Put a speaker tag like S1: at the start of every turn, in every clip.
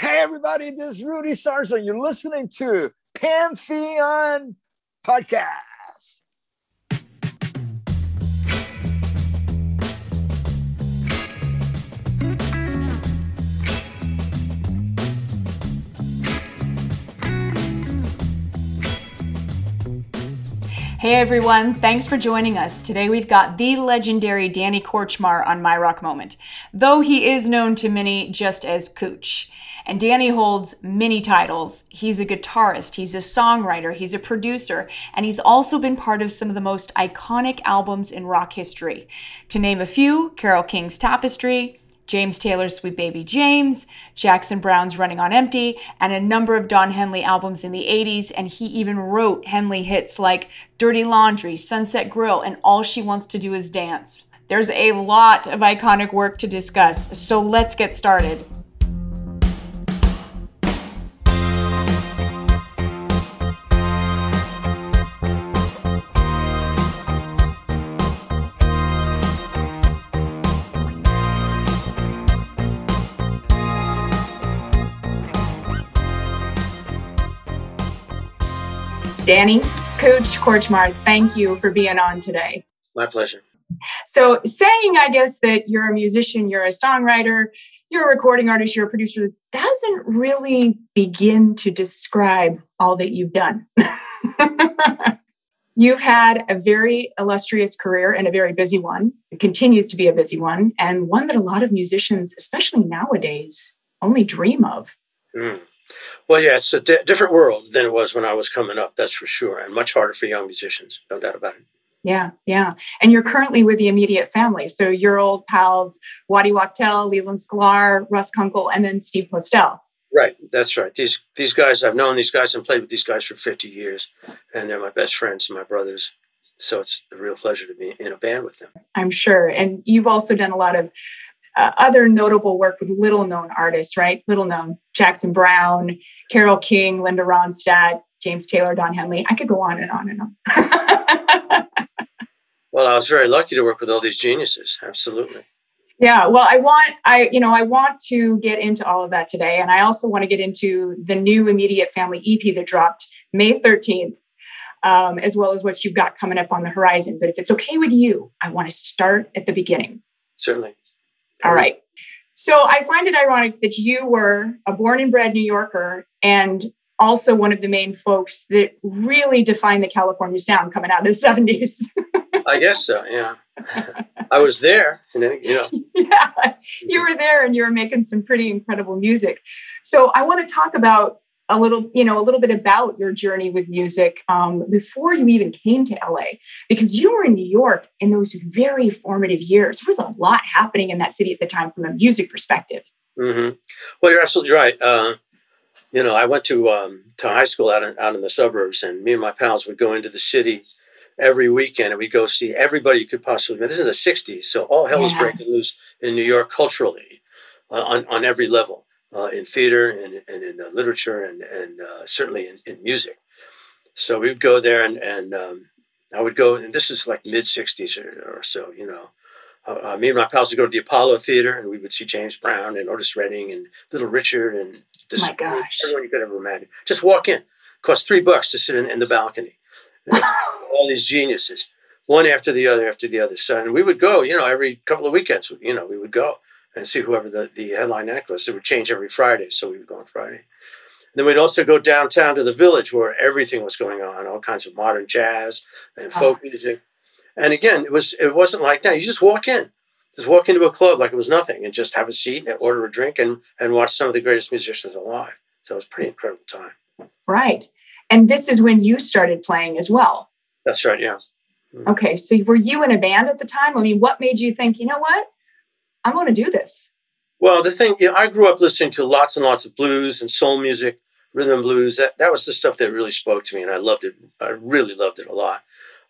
S1: Hey, everybody, this is Rudy Sarzo. You're listening to Pantheon Podcast.
S2: Hey everyone, thanks for joining us. Today we've got the legendary Danny Kortchmar on My Rock Moment, though he is known to many just as Cooch. And Danny holds many titles. He's a guitarist, he's a songwriter, he's a producer, and he's also been part of some of the most iconic albums in rock history. To name a few, Carole King's Tapestry, James Taylor's Sweet Baby James, Jackson Browne's Running on Empty, and a number of Don Henley albums in the 80s. And he even wrote Henley hits like Dirty Laundry, Sunset Grill, and All She Wants to Do Is Dance. There's a lot of iconic work to discuss, so let's get started. Danny, Cooch Kortchmar, thank you for being on today.
S3: My pleasure.
S2: So, saying, I guess, that you're a musician, you're a songwriter, you're a recording artist, you're a producer, doesn't really begin to describe all that you've done. you've had a very illustrious career and a very busy one. It continues to be a busy one, and one that a lot of musicians, especially nowadays, only dream of.
S3: Mm. Well, yeah, it's a di- different world than it was when I was coming up, that's for sure, and much harder for young musicians, no doubt about it.
S2: Yeah, yeah. And you're currently with the immediate family. So your old pals, Waddy Wachtel, Leland Sklar, Russ Kunkel, and then Steve Postell.
S3: Right, that's right. These these guys, I've known these guys and played with these guys for 50 years, and they're my best friends and my brothers. So it's a real pleasure to be in a band with them.
S2: I'm sure. And you've also done a lot of uh, other notable work with little known artists, right? Little known Jackson Browne, Carole King, Linda Ronstadt, James Taylor, Don Henley. I could go on and on and on.
S3: well, I was very lucky to work with all these geniuses. Absolutely.
S2: Yeah, well, I want I you know I want to get into all of that today, and I also want to get into the new immediate family EP that dropped May thirteenth, um, as well as what you've got coming up on the horizon. But if it's okay with you, I want to start at the beginning.
S3: Certainly.
S2: All right. So I find it ironic that you were a born and bred New Yorker and also one of the main folks that really defined the California sound coming out of the 70s.
S3: I guess so, yeah. I was there, and then, you know.
S2: yeah, you were there and you were making some pretty incredible music. So I want to talk about a little, you know, a little bit about your journey with music um, before you even came to LA, because you were in New York in those very formative years. There was a lot happening in that city at the time from a music perspective.
S3: Mm-hmm. Well, you're absolutely right. Uh, you know, I went to um, to high school out in, out in the suburbs, and me and my pals would go into the city every weekend, and we'd go see everybody you could possibly. This is the '60s, so all hell was breaking loose in New York culturally, uh, on on every level uh, in theater and, and in uh, literature and, and uh, certainly in, in, music. So we would go there and, and um, I would go, and this is like mid 60s or, or, so, you know. Uh, uh, me and my pals would go to the Apollo Theater and we would see James Brown and Otis Redding and Little Richard and
S2: this, my gosh.
S3: everyone you could ever imagine. Just walk in. It cost three bucks to sit in, in the balcony. all these geniuses, one after the other after the other. So, and we would go, you know, every couple of weekends, you know, we would go and see whoever the, the headline act was. It would change every Friday, so we would go on Friday. And then we'd also go downtown to the village where everything was going on, all kinds of modern jazz and oh, folk oh. music. And again, it was it wasn't like now. You just walk in, just walk into a club like it was nothing, and just have a seat and order a drink and and watch some of the greatest musicians alive. So it was a pretty incredible time.
S2: Right, and this is when you started playing as well.
S3: That's right. Yeah.
S2: Okay, so were you in a band at the time? I mean, what made you think, you know what, I'm going to do this?
S3: Well, the thing, you know, I grew up listening to lots and lots of blues and soul music, rhythm and blues. That that was the stuff that really spoke to me, and I loved it. I really loved it a lot.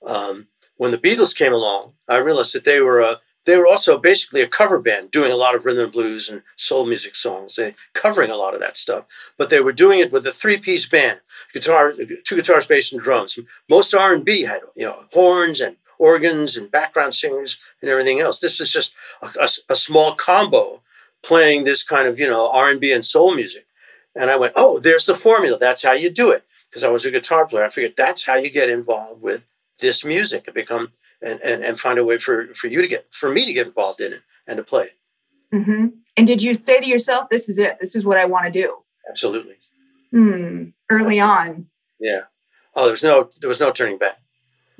S3: Um, when the Beatles came along, I realized that they were a they were also basically a cover band doing a lot of rhythm and blues and soul music songs, they covering a lot of that stuff. But they were doing it with a three-piece band, guitar, two guitars, bass, and drums. Most R&B had you know horns and organs and background singers and everything else. This was just a, a, a small combo playing this kind of you know R&B and soul music. And I went, oh, there's the formula. That's how you do it. Because I was a guitar player, I figured that's how you get involved with this music and become and, and, and find a way for, for you to get for me to get involved in it and to play it.
S2: Mm-hmm. And did you say to yourself, "This is it. This is what I want to do"?
S3: Absolutely.
S2: Hmm. Early on.
S3: Yeah. Oh, there was no there was no turning back.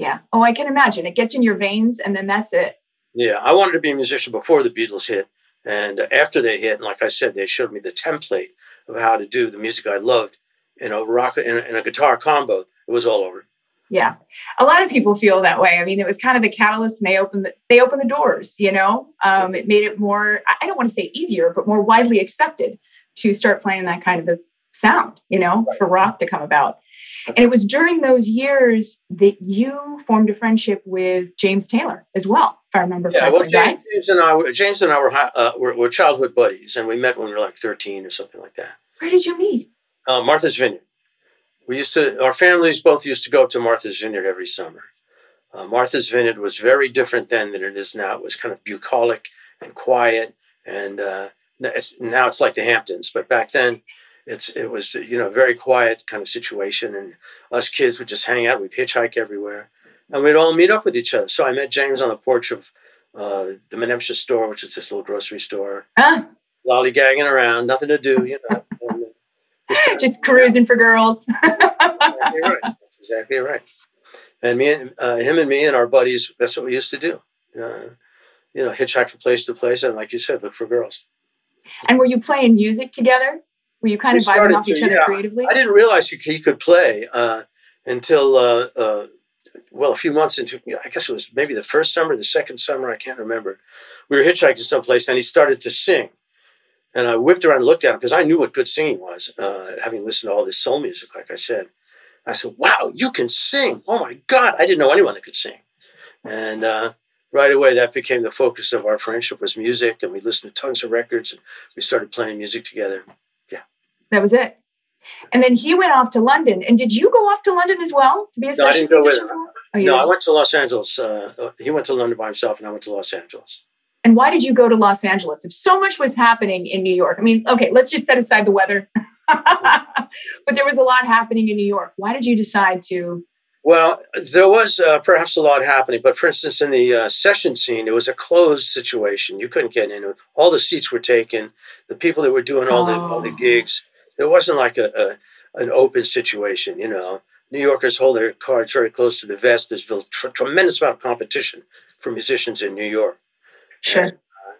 S2: Yeah. Oh, I can imagine. It gets in your veins, and then that's it.
S3: Yeah, I wanted to be a musician before the Beatles hit, and after they hit, and like I said, they showed me the template of how to do the music I loved in a rock in a, in a guitar combo. It was all over.
S2: Yeah. A lot of people feel that way. I mean, it was kind of the catalyst and they opened the, they opened the doors, you know, um, it made it more, I don't want to say easier, but more widely accepted to start playing that kind of a sound, you know, for rock to come about. And it was during those years that you formed a friendship with James Taylor as well, if I remember
S3: yeah,
S2: correctly.
S3: Well, James, James and I, were, James and I were, uh, were, were childhood buddies, and we met when we were like thirteen or something like that.
S2: Where did you meet?
S3: Uh, Martha's Vineyard we used to our families both used to go to martha's vineyard every summer uh, martha's vineyard was very different then than it is now it was kind of bucolic and quiet and uh, it's, now it's like the hamptons but back then it's it was you know a very quiet kind of situation and us kids would just hang out we'd hitchhike everywhere and we'd all meet up with each other so i met james on the porch of uh, the Menemsha store which is this little grocery store
S2: ah.
S3: lollygagging around nothing to do you know
S2: just cruising for girls.
S3: exactly right. That's exactly right. And me and uh, him and me and our buddies, that's what we used to do. Uh, you know, hitchhike from place to place, and like you said, look for girls.
S2: And were you playing music together? Were you kind we of vibing off to, each other yeah, creatively?
S3: I didn't realize he, could play uh, until, uh, uh, well, a few months into, I guess it was maybe the first summer, the second summer, I can't remember. We were hitchhiking someplace, and he started to sing. And I whipped around and looked at him because I knew what good singing was, uh, having listened to all this soul music, like I said. I said, wow, you can sing. Oh my God. I didn't know anyone that could sing. And uh, right away, that became the focus of our friendship was music. And we listened to tons of records and we started playing music together.
S2: That was it. And then he went off to London. And did you go off to London as well to be a
S3: no, I didn't go with him. Oh, no, I went to Los Angeles. Uh, he went to London by himself, and I went to Los Angeles.
S2: And why did you go to Los Angeles if so much was happening in New York? I mean, okay, let's just set aside the weather. but there was a lot happening in New York. Why did you decide to?
S3: Well, there was uh, perhaps a lot happening, but for instance, in the uh, session scene, it was a closed situation. You couldn't get in. All the seats were taken. The people that were doing all the all the oh. gigs, there wasn't like a, a an open situation. You know, New Yorkers hold their cards very close to the vest. There's a tr- tremendous amount of competition for musicians in New York.
S2: Sure. And, uh,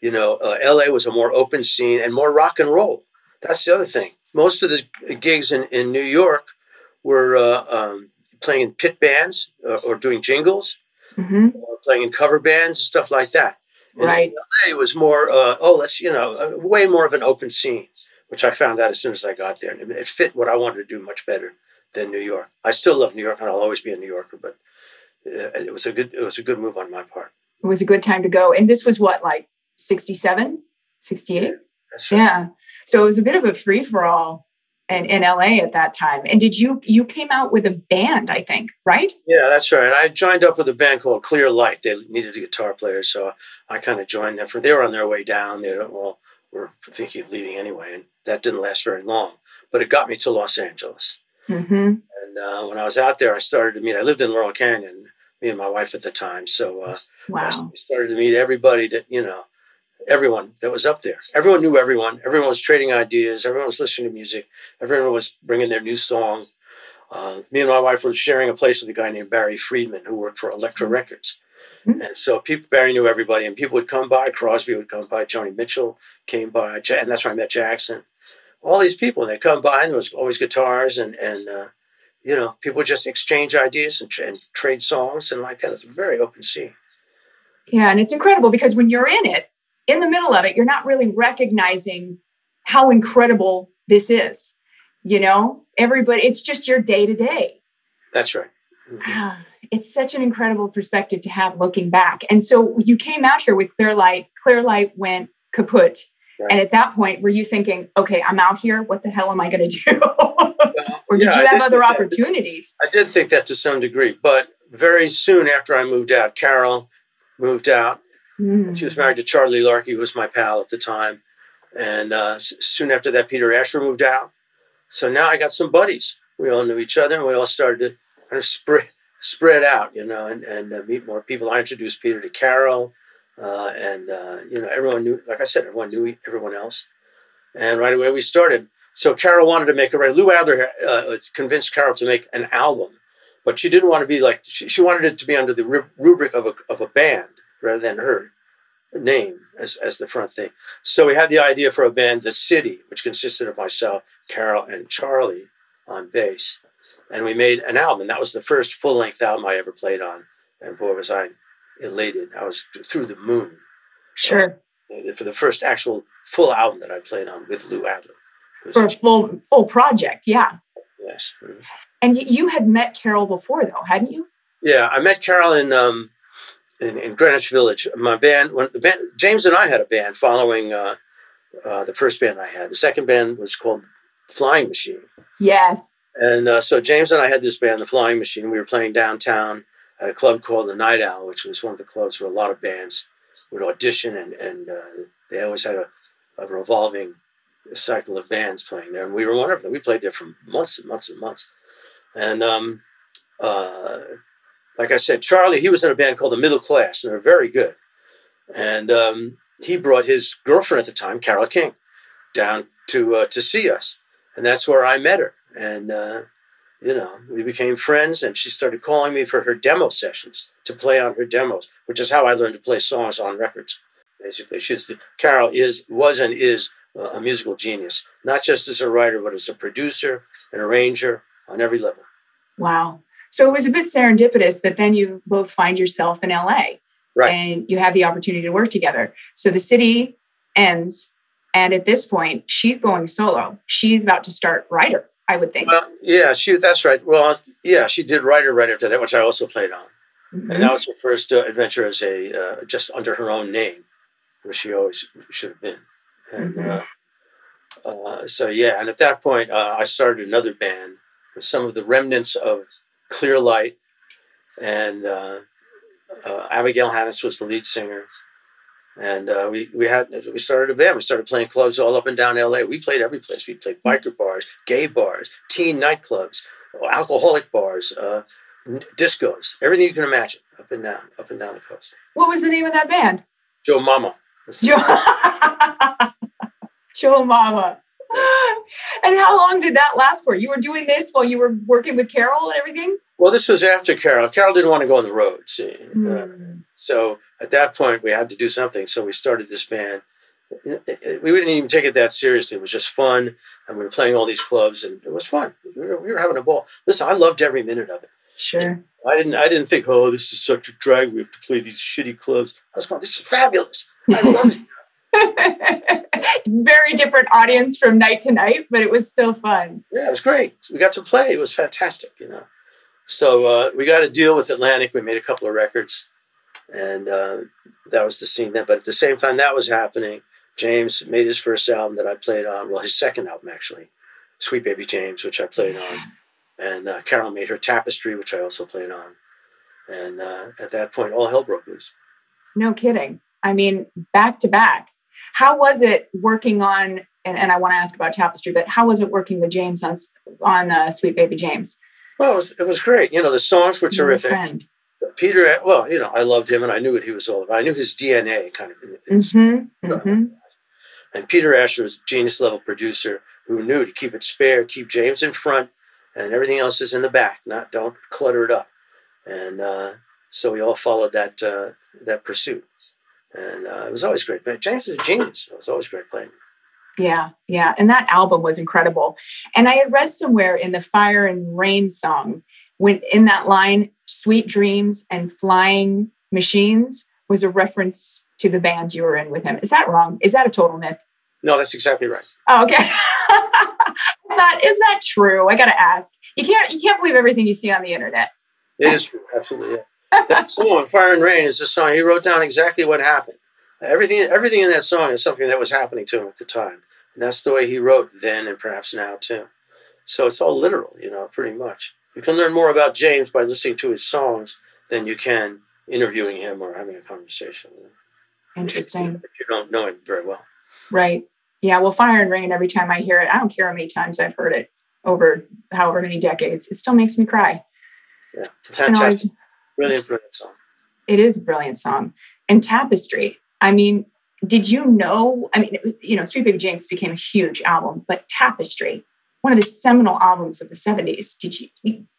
S3: you know, uh, LA was a more open scene and more rock and roll. That's the other thing. Most of the gigs in, in New York were uh, um, playing in pit bands or, uh, or doing jingles, mm-hmm. or playing in cover bands, and stuff like that.
S2: And right.
S3: LA was more, uh, oh, let's, you know, uh, way more of an open scene, which I found out as soon as I got there. And it fit what I wanted to do much better than New York. I still love New York and I'll always be a New Yorker, but uh, it was a good, it was a good move on my part
S2: it was a good time to go. And this was what, like 67, 68? Yeah. yeah. So it was a bit of a free for all in, in LA at that time. And did you, you came out with a band, I think, right?
S3: Yeah, that's right. I joined up with a band called Clear Light. They needed a guitar player. So I kind of joined them for, they were on their way down. They were well, were thinking of leaving anyway. And that didn't last very long, but it got me to Los Angeles.
S2: Mm-hmm.
S3: And uh, when I was out there, I started to meet, I lived in Laurel Canyon, me and my wife at the time. So, uh,
S2: Wow.
S3: We started to meet everybody that, you know, everyone that was up there. Everyone knew everyone. Everyone was trading ideas. Everyone was listening to music. Everyone was bringing their new song. Uh, me and my wife were sharing a place with a guy named Barry Friedman who worked for Elektra Records. And so people, Barry knew everybody, and people would come by. Crosby would come by. Joni Mitchell came by, and that's where I met Jackson. All these people, and they come by, and there was always guitars, and and uh, you know, people would just exchange ideas and, and trade songs and like that. It's a very open scene.
S2: Yeah, and it's incredible because when you're in it, in the middle of it, you're not really recognizing how incredible this is. You know, everybody, it's just your day to day.
S3: That's right. Mm-hmm.
S2: It's such an incredible perspective to have looking back. And so you came out here with Clearlight. Clearlight went kaput. Right. And at that point, were you thinking, okay, I'm out here. What the hell am I going to do? or did yeah, you have other opportunities?
S3: I did think that to some degree. But very soon after I moved out, Carole moved out. Mm. She was married to Charlie Larkey, who was my pal at the time. And uh, soon after that, Peter Asher moved out. So now I got some buddies. We all knew each other, and we all started to kind of spread spread out, you know, and, and uh, meet more people. I introduced Peter to Carole, uh, and uh, you know, everyone knew. Like I said, everyone knew everyone else, and right away we started. So Carole wanted to make a right Lou Adler uh, convinced Carole to make an album, but she didn't want to be like she, she wanted it to be under the rubric of a of a band rather than her name as, as the front thing. So we had the idea for a band, The City, which consisted of myself, Carole, and Charlie on bass. And we made an album. And That was the first full length album I ever played on. And boy, was I elated. I was through the moon.
S2: Sure.
S3: For the first actual full album that I played on with Lou Adler.
S2: For a full full project, yeah.
S3: Yes.
S2: And you had met Carole before, though, hadn't you?
S3: Yeah, I met Carole in um, in, in, Greenwich Village. My band, when the band, James and I had a band following uh, uh, the first band I had. The second band was called Flying Machine.
S2: Yes.
S3: And uh, so James and I had this band, the Flying Machine. We were playing downtown at a club called the Night Owl, which was one of the clubs where a lot of bands would audition, and and uh, they always had a, a revolving cycle of bands playing there. And we were one of them. We played there for months and months and months. And um, uh, like I said, Charlie, he was in a band called the Middle Class, and they're very good. And um, he brought his girlfriend at the time, Carole King, down to uh, to see us, and that's where I met her. And uh, you know, we became friends, and she started calling me for her demo sessions to play on her demos, which is how I learned to play songs on records. Basically, she's Carole is was and is a musical genius, not just as a writer, but as a producer, an arranger on every level.
S2: Wow. So it was a bit serendipitous that then you both find yourself in LA.
S3: Right.
S2: And you have the opportunity to work together. So the city ends. And at this point, she's going solo. She's about to start writer, I would think.
S3: Well, yeah, she that's right. Well, yeah, she did writer right after that, which I also played on. Mm-hmm. And that was her first uh, adventure as a uh, just under her own name, where she always should have been. And mm-hmm. uh, uh, so yeah, and at that point, uh, I started another band with some of the remnants of Clear Light, and uh, uh, Abigail Haness was the lead singer. And uh, we we had we started a band. We started playing clubs all up and down LA. We played every place. We played biker bars, gay bars, teen nightclubs, alcoholic bars, uh, discos, everything you can imagine, up and down, up and down the coast.
S2: What was the name of that band?
S3: Joe Mama.
S2: Joe, Joe Mama. And how long did that last for? You were doing this while you were working with Carole and everything?
S3: Well, this was after Carole. Carole didn't want to go on the road, see. Mm. Uh, so at that point, we had to do something. So we started this band. We didn't even take it that seriously. It was just fun. And we were playing all these clubs, and it was fun. We were, we were having a ball. Listen, I loved every minute of it.
S2: Sure.
S3: I didn't. I didn't think, oh, this is such a drag. We have to play these shitty clubs. I was going, this is fabulous. I love it.
S2: Very different audience from night to night, but it was still fun.
S3: Yeah, it was great. We got to play. It was fantastic, you know. So uh, we got a deal with Atlantic. We made a couple of records, and uh, that was the scene then. But at the same time that was happening, James made his first album that I played on. Well, his second album actually, Sweet Baby James, which I played on, and uh, Carole made her Tapestry, which I also played on. And uh, at that point, all hell broke loose.
S2: No kidding. I mean, back to back. How was it working on? And, and I want to ask about Tapestry, but how was it working with James on on uh, Sweet Baby James?
S3: Well, it was, it was great. You know, the songs were terrific. Peter, well, you know, I loved him and I knew what he was all about. I knew his DNA kind of.
S2: Mm-hmm. Mm-hmm.
S3: And Peter Asher was a genius level producer who knew to keep it spare, keep James in front, and everything else is in the back. Not don't clutter it up. And uh, so we all followed that uh, that pursuit, and uh, it was always great. But James is a genius. It was always great playing.
S2: Yeah, yeah. And that album was incredible. And I had read somewhere in the Fire and Rain song, when in that line, Sweet Dreams and Flying Machines was a reference to the band you were in with him. Is that wrong? Is that a total myth?
S3: No, that's exactly right.
S2: Oh, okay. I thought, is that true? I gotta ask. You can't you can't believe everything you see on the internet.
S3: It is true, absolutely. Yeah. That song, "Fire and Rain," is a song he wrote down exactly what happened. Everything, everything in that song is something that was happening to him at the time, and that's the way he wrote then and perhaps now too. So it's all literal, you know, pretty much. You can learn more about James by listening to his songs than you can interviewing him or having a conversation with him.
S2: Interesting.
S3: If you don't know him very well.
S2: Right. Yeah. Well, Fire and Rain, every time I hear it, I don't care how many times I've heard it over however many decades, it still makes me cry.
S3: Yeah, it's a
S2: You know, I-
S3: fantastic, brilliant, brilliant song.
S2: it is a brilliant song. And Tapestry, I mean, did you know? I mean, was- you know, Sweet Baby James became a huge album, but Tapestry, one of the seminal albums of the 70s, did you,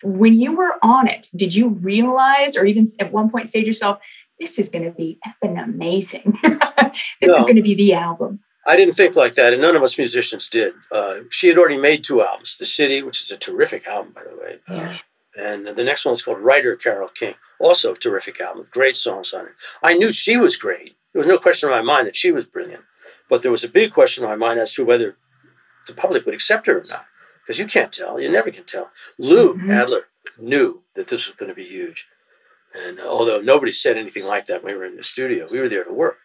S2: when you were on it, did you realize or even at one point say to yourself, this is going to be effing amazing? this is going to be the album.
S3: I didn't think like that, and none of us musicians did. Uh, she had already made two albums, "The City," which is a terrific album, by the way, uh,
S2: Yeah.
S3: and the next one is called "Writer Carole King," also a terrific album with great songs on it. I knew she was great. There was no question in my mind that she was brilliant, but there was a big question in my mind as to whether the public would accept her or not, because you can't tell. You never can tell. Lou
S2: Mhm.
S3: Adler knew that this was going to be huge, and uh, although nobody said anything like that when we were in the studio, we were there to work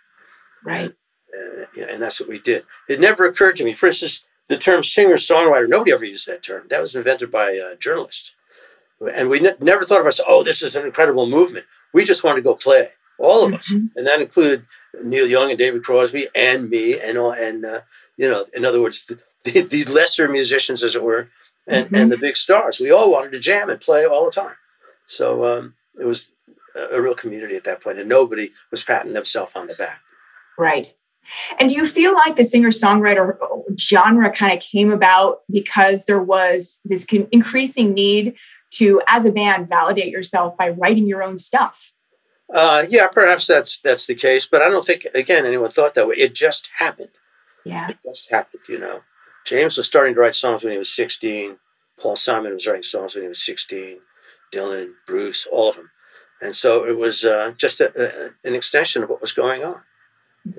S2: Right.
S3: uh, yeah, and that's what we did. It never occurred to me. For instance, the term singer songwriter, nobody ever used that term. That was invented by uh, journalists. And we ne- never thought of us, oh, this is an incredible movement. We just wanted to go play, all of us.
S2: Mhm.
S3: And that included Neil Young and David Crosby and me, and, all, and uh, you know, in other words, the, the, lesser musicians, as it were, and,
S2: Mhm.
S3: and the big stars. We all wanted to jam and play all the time. So um, it was a, a real community at that point, and nobody was patting themselves on the back.
S2: Right. And do you feel like the singer songwriter genre kind of came about because there was this increasing need to, as a band, validate yourself by writing your own stuff?
S3: Uh, yeah, perhaps that's that's the case, but I don't think again anyone thought that way. It just happened.
S2: Yeah.
S3: It just happened, you know. James was starting to write songs when he was 16. Paul Simon was writing songs when he was 16. Dylan, Bruce, all of them, and so it was uh, just a, a, an extension of what was going on,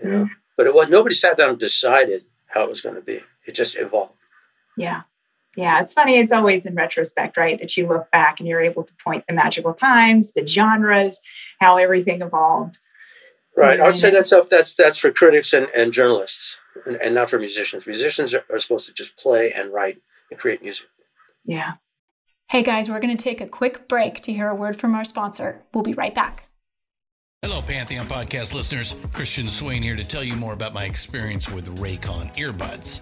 S3: you know. But it was nobody sat down and decided how it was going to be. It just evolved.
S2: Yeah. Yeah. It's funny. It's always in retrospect, right? That you look back and you're able to point the magical times, the genres, how everything evolved.
S3: Right. I would say that's. That's that's for critics and, and journalists, and, and not for musicians. Musicians are, are supposed to just play and write and create music.
S2: Yeah.
S4: Hey guys, we're going to take a quick break to hear a word from our sponsor. We'll be right back.
S5: Hello, Pantheon podcast listeners. Christian Swain here to tell you more about my experience with Raycon earbuds.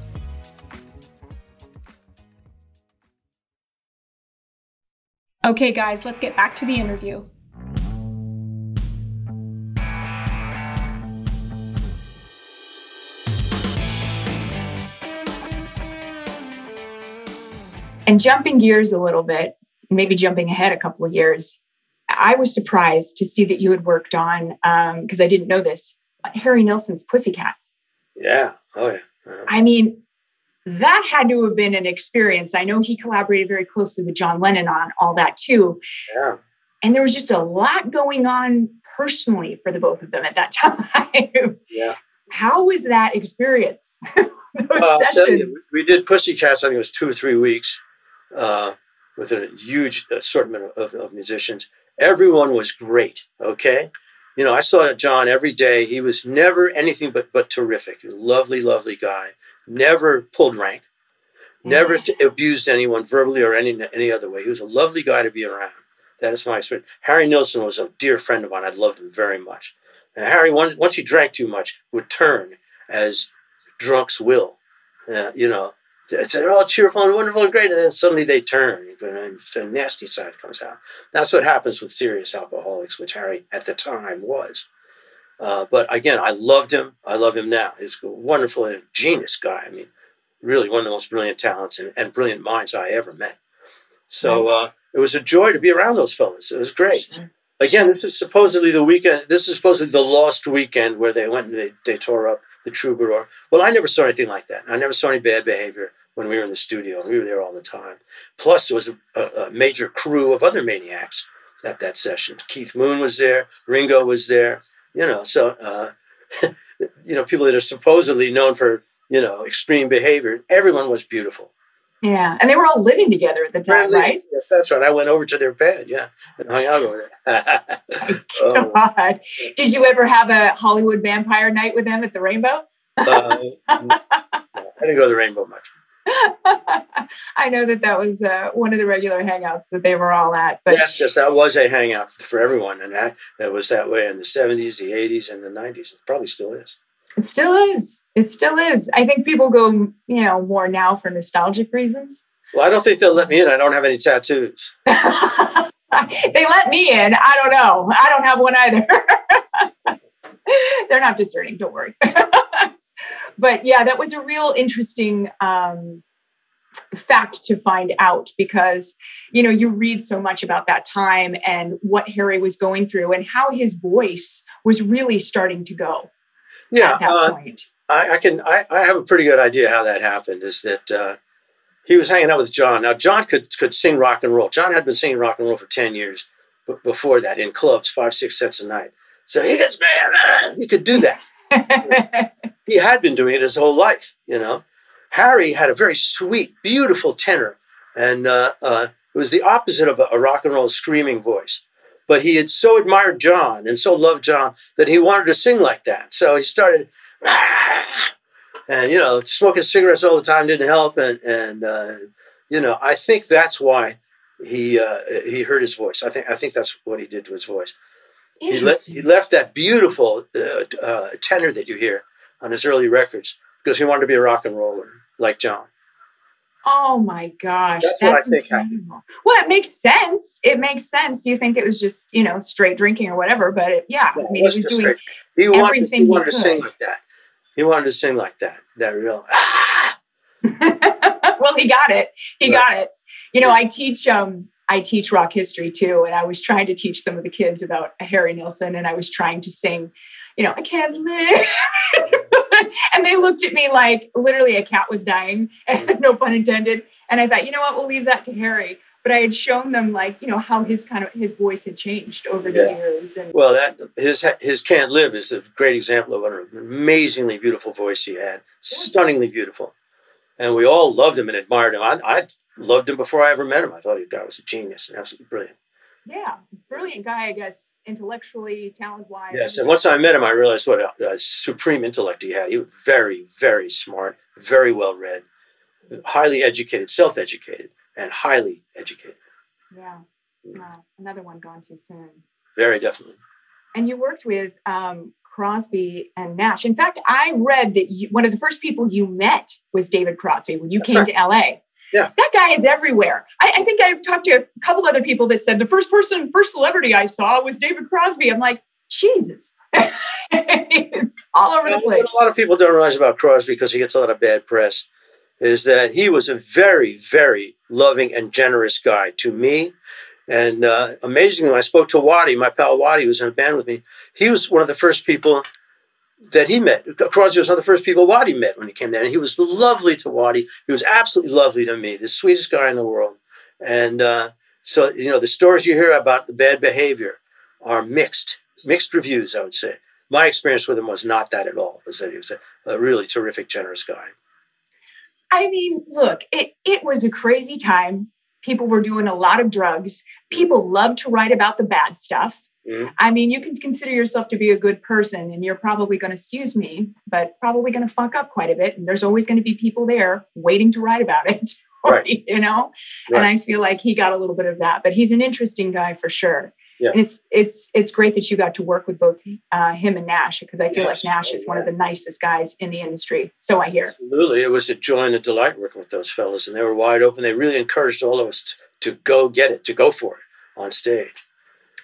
S4: Okay, guys, let's get back to the interview.
S2: And jumping gears a little bit, maybe jumping ahead a couple of years, I was surprised to see that you had worked on, because um, I didn't know this, Harry Nilsson's Pussycats.
S3: Yeah. Oh, yeah. Uh-huh.
S2: I mean, that had to have been an experience. I know he collaborated very closely with John Lennon on all that too.
S3: Yeah.
S2: And there was just a lot going on personally for the both of them at that time.
S3: Yeah.
S2: How was that experience?
S3: well, you, we did Pussycats, I think it was two or three weeks uh, with a huge assortment of, of musicians. Everyone was great. Okay. You know, I saw John every day. He was never anything but but terrific. Lovely, lovely guy never pulled rank, never mm-hmm. abused anyone verbally or any any other way. He was a lovely guy to be around. That is my experience. Harry Nilsson was a dear friend of mine. I loved him very much. And Harry, once, once he drank too much, would turn as drunks will. Uh, you know, they're all cheerful and wonderful and great, and then suddenly they turn, and the nasty side comes out. That's what happens with serious alcoholics, which Harry at the time was. Uh, but again, I loved him. I love him now. He's a wonderful and genius guy. I mean, really one of the most brilliant talents and, and brilliant minds I ever met. So uh, it was a joy to be around those fellas. It was great. Again, this is supposedly the weekend. This is supposedly the lost weekend where they went and they, they tore up the Troubadour. Well, I never saw anything like that. I never saw any bad behavior when we were in the studio. We were there all the time. Plus, there was a, a, a major crew of other maniacs at that session. Keith Moon was there. Ringo was there you know, so uh, you know, people that are supposedly known for you know extreme behavior, everyone was beautiful.
S2: Yeah, and they were all living together at the time, right?
S3: Yes, that's right. I went over to their bed, yeah, and hung out over there.
S2: oh. God. Did you ever have a Hollywood vampire night with them at the Rainbow? uh,
S3: I didn't go to the Rainbow much.
S2: I know that that was uh, one of the regular hangouts that they were all at. But
S3: yes, yes, that was a hangout for everyone, and that, it was that way in the '70s, the '80s, and the '90s. It probably still is.
S2: It still is. It still is. I think people go, you know, more now for nostalgic reasons.
S3: Well, I don't think they'll let me in. I don't have any tattoos.
S2: they let me in. I don't know. I don't have one either. They're not discerning. Don't worry but yeah, that was a real interesting um, fact to find out because you know you read so much about that time and what Harry was going through and how his voice was really starting to go.
S3: Yeah, uh, I, I, can. I, I, have a pretty good idea how that happened. Is that uh, he was hanging out with John. Now John could could sing rock and roll. John had been singing rock and roll for ten years before that in clubs, five six sets a night. So he gets man, he could do that. he had been doing it his whole life, you know. Harry had a very sweet, beautiful tenor, and uh, uh, it was the opposite of a, a, rock and roll screaming voice. But he had so admired John and so loved John that he wanted to sing like that. So he started, and you know, smoking cigarettes all the time didn't help, and and uh, you know, I think that's why he uh, he hurt his voice. I think I think that's what he did to his voice. He, le- he left that beautiful uh, uh, tenor that you hear on his early records because he wanted to be a rock and roller like John.
S2: Oh my gosh.
S3: That's, that's what I think happened.
S2: Well, it makes sense. It makes sense. You think it was just, you know, straight drinking or whatever, but it, yeah, I mean, he was doing
S3: he wanted, he wanted he to sing like that. He wanted to sing like that. That real. Ah!
S2: well, he got it. He right. got it. You know, I teach um I teach rock history too, and I was trying to teach some of the kids about Harry Nilsson, and I was trying to sing, you know, I can't live. and they looked at me like literally a cat was dying, and no pun intended. And I thought, you know what, we'll leave that to Harry. But I had shown them like, you know, how his kind of his voice had changed over the yeah. years. And
S3: well, that his his can't live is a great example of an amazingly beautiful voice he had, stunningly beautiful and we all loved him and admired him. I, I loved him before I ever met him. I thought he guy was a genius and absolutely brilliant.
S2: Yeah, brilliant guy, I guess, intellectually, talent wise.
S3: Yes, and once I met him, I realized what a, a supreme intellect he had. He was very, very smart, very well read, highly educated, self educated, and highly educated.
S2: Yeah, wow. another one gone too soon.
S3: Very definitely.
S2: And you worked with um, Crosby and Nash. In fact, I read that you, one of the first people you met was David Crosby when you That's came right. to LA.
S3: Yeah.
S2: That guy is everywhere. I, I, think I've talked to a couple other people that said the first person, first celebrity I saw was David Crosby. I'm like, Jesus. it's all over the place.
S3: What a lot of people don't realize about Crosby because he gets a lot of bad press is that he was a very, very loving and generous guy to me. And uh, amazingly, when I spoke to Waddy, my pal Waddy, who was in a band with me, he was one of the first people that he met. Crosby was one of the first people Waddy met when he came there. And he was lovely to Waddy. He was absolutely lovely to me, the sweetest guy in the world. And uh, so, you know, the stories you hear about the bad behavior are mixed, mixed reviews, I would say. My experience with him was not that at all. Was that he was a, a really terrific, generous guy.
S2: I mean, look, it, it was a crazy time. People were doing a lot of drugs. People loved to write about the bad stuff. Mm-hmm. I mean, you can consider yourself to be a good person and you're probably going to, excuse me, but probably going to fuck up quite a bit. And there's always going to be people there waiting to write about it, right. you know? Right. And I feel like he got a little bit of that, but he's an interesting guy for sure. Yeah. And it's it's it's great that you got to work with both uh, him and Nash because I feel yes. like Nash is one of the nicest guys in the industry. So I hear.
S3: Absolutely, it was a joy and a delight working with those fellas, and they were wide open. They really encouraged all of us to, to go get it, to go for it on stage.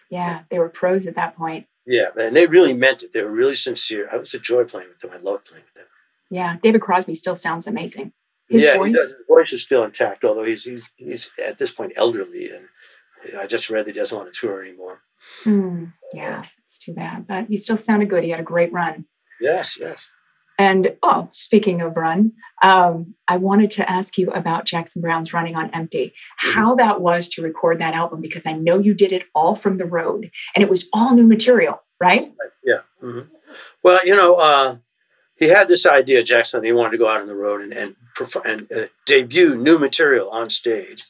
S2: Yeah, they were pros at that point.
S3: Yeah, and they really meant it. They were really sincere. I was a joy playing with them. I loved playing with them.
S2: Yeah, David Crosby still sounds amazing. His
S3: yeah, voice, his voice is still intact, although he's, he's he's at this point elderly, and I just read that he doesn't want to tour anymore.
S2: Mm, yeah, it's too bad, but he still sounded good. He had a great run.
S3: Yes, yes.
S2: And oh, speaking of run, um, I wanted to ask you about Jackson Browne's Running on Empty, mm-hmm. how that was to record that album, because I know you did it all from the road and it was all new material, right?
S3: Yeah. Mm-hmm. Well, you know, uh, he had this idea, Jackson, he wanted to go out on the road and, and, and uh, debut new material on stage.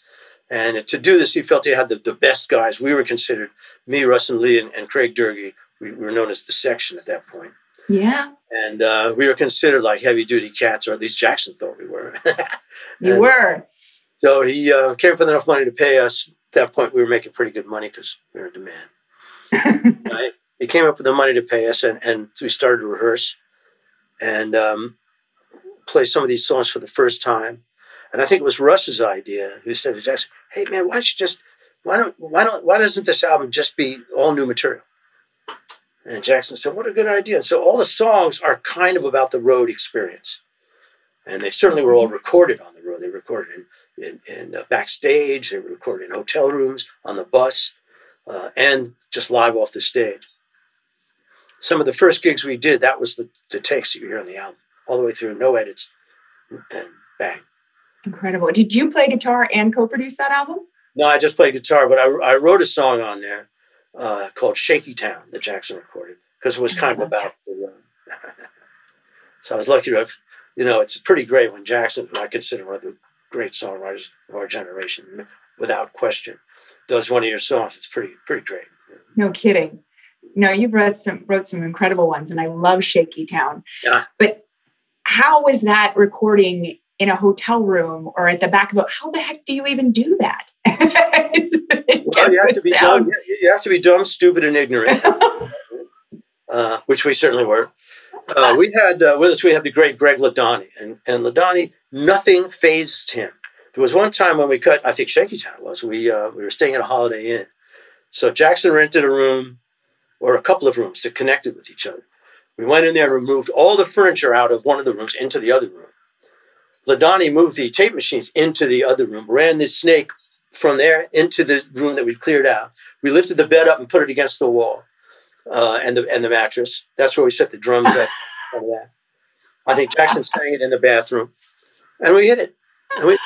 S3: And to do this, he felt he had the, the best guys. We were considered, me, Russ and Lee, and, and Craig Doerge, we were known as the section at that point.
S2: Yeah.
S3: And uh, we were considered like heavy duty cats, or at least Jackson thought we were.
S2: you were.
S3: So he uh, came up with enough money to pay us. At that point, we were making pretty good money because we were in demand. right? He came up with the money to pay us, and, and we started to rehearse and um, play some of these songs for the first time. And I think it was Russ's idea who said to Jackson, "Hey man, why don't you just why don't why don't why doesn't this album just be all new material?" And Jackson said, What a good idea. So all the songs are kind of about the road experience. And they certainly were all recorded on the road. They recorded in, in, in uh, backstage, they were recorded in hotel rooms, on the bus, uh, and just live off the stage. Some of the first gigs we did, that was the, the takes that you hear on the album, all the way through, no edits, and bang.
S2: Incredible. Did you play guitar and co produce that album?
S3: No, I just played guitar, but I, I wrote a song on there uh, called Shaky Town that Jackson recorded because it was kind of about the. Uh, so I was lucky to have, you know, it's pretty great when Jackson, who I consider one of the great songwriters of our generation, without question, does one of your songs. It's pretty pretty great.
S2: No kidding. No, you've wrote some wrote some incredible ones, and I love Shaky Town.
S3: Yeah.
S2: But how was that recording in a hotel room or at the back of a? How the heck do you even do that?
S3: well, you have to be dumb, you have to be dumb, stupid, and ignorant, uh, which we certainly were. Uh, we had uh, with us we had the great Greg Ladanyi, and and Ladanyi nothing phased him. There was one time when we cut, I think Shaky Town was. We uh, we were staying at a Holiday Inn, so Jackson rented a room or a couple of rooms that connected with each other. We went in there and removed all the furniture out of one of the rooms into the other room. Ladanyi moved the tape machines into the other room, ran this snake from there into the room that we'd cleared out. We lifted the bed up and put it against the wall uh, and the and the mattress. That's where we set the drums at. that. I think Jackson sang it in the bathroom, and we hit it. We,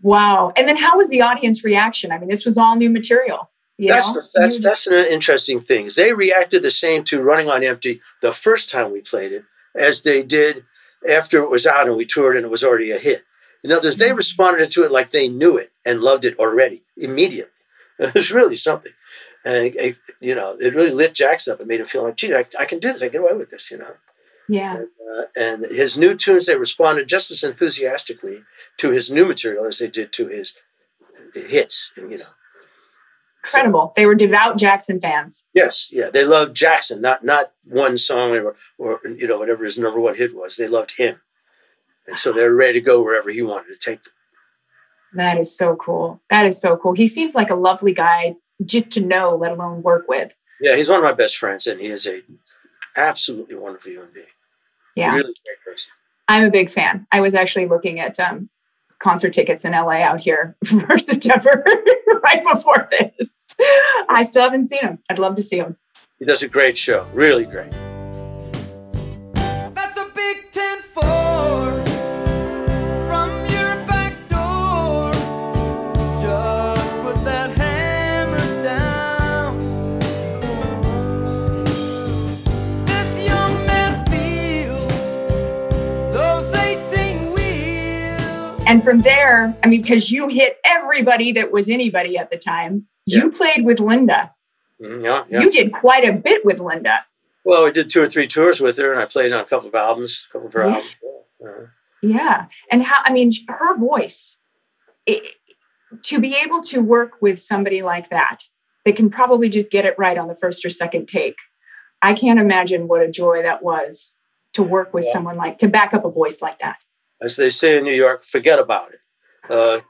S2: wow! And then how was the audience reaction? I mean, this was all new material.
S3: that's the, that's that's an interesting thing. They reacted the same to "Running on Empty" the first time we played it as they did after it was out and we toured and it was already a hit. In other words, they responded to it like they knew it and loved it already immediately. It was really something. And, it, you know, it really lit Jackson up and made him feel like, gee, I, I can do this. I get away with this, you know.
S2: Yeah.
S3: And, uh, and his new tunes, they responded just as enthusiastically to his new material as they did to his hits, you know.
S2: Incredible. They were devout Jackson fans.
S3: Yes, yeah, they loved Jackson, not not one song or or you know whatever his number one hit was. They loved him, and so they're ready to go wherever he wanted to take them.
S2: That is so cool. That is so cool. He seems like a lovely guy just to know, let alone work with.
S3: Yeah, he's one of my best friends, and he is a absolutely wonderful human being.
S2: Yeah,
S3: really great person.
S2: I'm a big fan. I was actually looking at um, concert tickets in LA out here for September right before this. I still haven't seen him. I'd love to see him.
S3: He does a great show, really great.
S2: And from there, I mean, because you hit everybody that was anybody at the time, you played with Linda.
S3: Mhm, Yeah, yeah.
S2: You did quite a bit with Linda.
S3: well, we did two or three tours with her, and I played on a couple of albums, a couple of her
S2: Yeah.
S3: albums. Yeah. Uh-huh.
S2: Yeah. And how, I mean, her voice, it, to be able to work with somebody like that, they can probably just get it right on the first or second take. I can't imagine what a joy that was to work with
S3: Yeah.
S2: someone like, to back up a voice like that.
S3: As they say in New York, forget about it. Uh,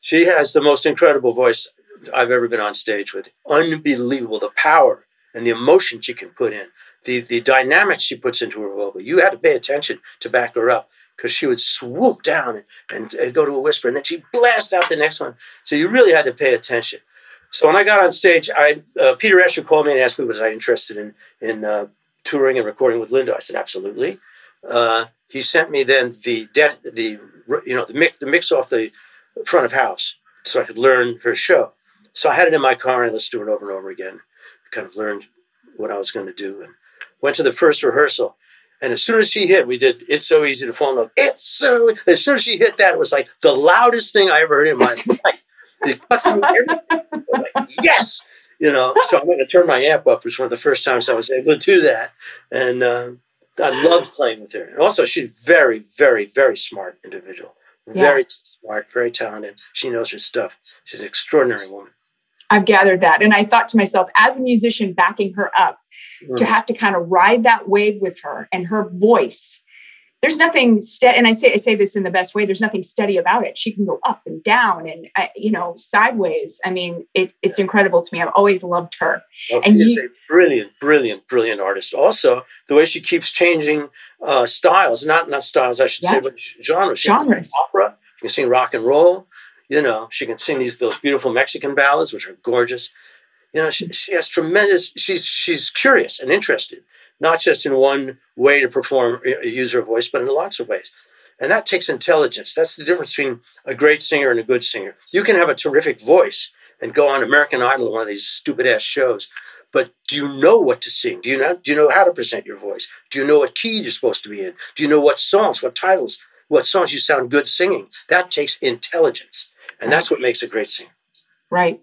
S3: she has the most incredible voice I've ever been on stage with. Unbelievable the power and the emotion she can put in, the the dynamic she puts into her vocal. You had to pay attention to back her up because she would swoop down and, and, go to a whisper, and then she'd blast out the next one. So you really had to pay attention. So when I got on stage, I uh, Peter Asher called me and asked me was I interested in in uh, touring and recording with Linda. I said absolutely. Uh, he sent me then the the you know the mix the mix off the front of house so I could learn her show. So I had it in my car and let's do it over and over again. Kind of learned what I was going to do and went to the first rehearsal. And as soon as she hit, we did "It's So Easy to Fall in Love." It's so. As soon as she hit that, it was like the loudest thing I ever heard in my life. It cut through everything. Like, yes, you know. So I'm going to turn my amp up. It was one of the first times I was able to do that, and uh, I loved playing with her. And also, she's very, very, very smart individual. Very smart, very talented. She knows her stuff. She's an extraordinary woman.
S2: I've gathered that. And I thought to myself, as a musician backing her up, to
S3: Mm.
S2: have to kind of ride that wave with her and her voice. There's nothing steady, and I say I say this in the best way. There's nothing steady about it. She can go up and down, and uh, you know, sideways. I mean, it, it's incredible to me. I've always loved her.
S3: Well,
S2: And
S3: she is a brilliant, brilliant, brilliant artist. Also, the way she keeps changing uh, styles, not not styles, I should say but genres. She can sing
S2: Genres.
S3: opera. She can sing rock and roll. You know, she can sing these those beautiful Mexican ballads, which are gorgeous. You know, she, she has tremendous. She's she's curious and interested, not just in one way to perform, uh, use her voice, but in lots of ways. And that takes intelligence. That's the difference between a great singer and a good singer. You can have a terrific voice and go on American Idol, one of these stupid ass shows, but do you know what to sing? Do you know do you know how to present your voice? Do you know what key you're supposed to be in? Do you know what songs, what titles, what songs you sound good singing? That takes intelligence. And that's what makes a great singer.
S2: Right.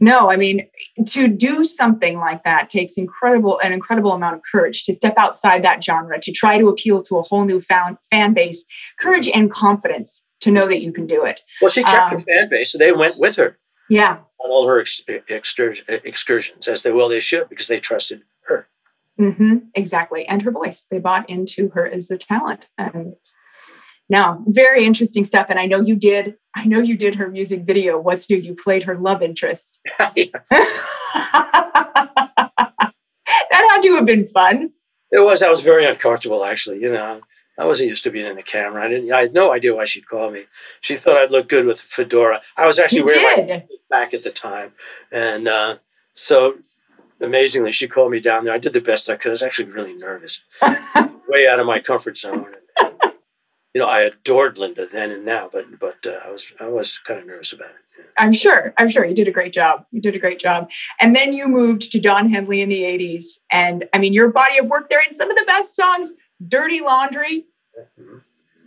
S2: No, I mean, to do something like that takes incredible an incredible amount of courage to step outside that genre, to try to appeal to a whole new found fan base, courage and confidence to know that you can do it.
S3: Well, she kept her
S2: Um,
S3: fan base, so they went with her
S2: Yeah.
S3: on all her ex- excursions, as they well they should, because they trusted her.
S2: hmm exactly. And her voice. They bought into her as a talent. And no, very interesting stuff. And I know you did, I know you did her music video. What's new? You played her love interest. that had to have been fun.
S3: It was. I was very uncomfortable, actually. You know, I wasn't used to being in the camera. I didn't. I had no idea why she'd call me. She thought I'd look good with a fedora. I was actually
S2: You
S3: wearing my
S2: did.
S3: back at the time, and uh, so amazingly, she called me down there. I did the best I could. I was actually really nervous, way out of my comfort zone. You know, I adored Linda then and now, but but uh, I was I was kind of nervous about it.
S2: I'm sure. I'm sure you did a great job. You did a great job. And then you moved to Don Henley in the 80s. And I mean, your body of work there and some of the best songs, Dirty Laundry.
S3: Mhm.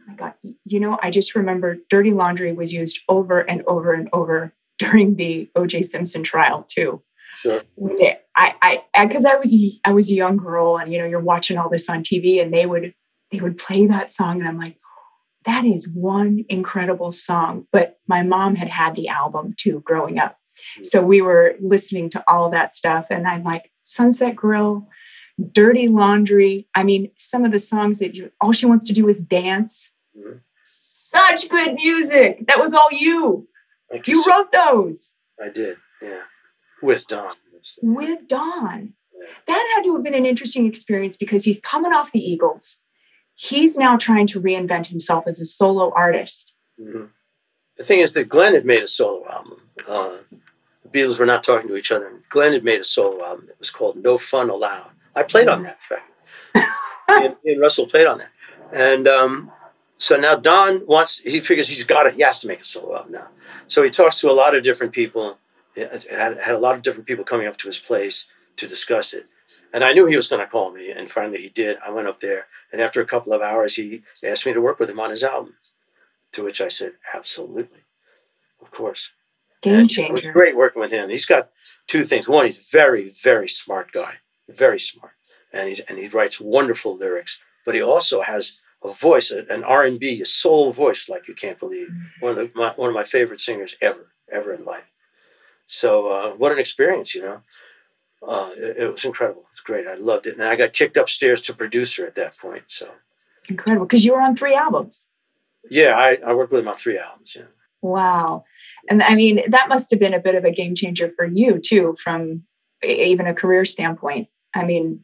S2: my God, you know, I just remember Dirty Laundry was used over and over and over during the O.J. Simpson trial too.
S3: Sure.
S2: I, I, because I, was, I was a young girl, and you know, you're watching all this on TV, and they would, they would play that song, and I'm like, that is one incredible song. But my mom had had the album too growing up, so we were listening to all that stuff, and I'm like, Sunset Grill, Dirty Laundry. I mean, some of the songs that you, all she wants to do is dance.
S3: Mhm.
S2: Such good music. That was all you.
S3: Thank
S2: You
S3: so-
S2: wrote those
S3: I did. Yeah. With Don.
S2: with Don. That had to have been an interesting experience because he's coming off the Eagles. He's now trying to reinvent himself as a solo artist.
S3: Mhm. The thing is that Glenn had made a solo album. Uh, the Beatles were not talking to each other. and Glenn had made a solo album. It was called No Fun Aloud. I played on that, in fact. me, and, me and Russell played on that. And um, so now Don wants, he figures he's got to, he has to make a solo album now. So he talks to a lot of different people, He had, had a lot of different people coming up to his place to discuss it. And I knew he was going to call me, and finally he did. I went up there, and after a couple of hours, he asked me to work with him on his album. To which I said, absolutely, of course.
S2: Game
S3: And It was great working with him. He's got two things. One, he's a very, very smart guy, very smart, and he's and he writes wonderful lyrics. But he also has a voice, an R and B, a soul voice like you can't believe. One of the, my, one of my favorite singers ever, ever in life. So uh, what an experience, you know. Uh, it, it was incredible. It's great. I loved it, and I got kicked upstairs to producer at that point. So
S2: Incredible. Because you were on three albums.
S3: yeah, I, I worked with him on three albums. Yeah.
S2: Wow. And I mean, that must have been a bit of a game changer for you too, from even a career standpoint. I mean,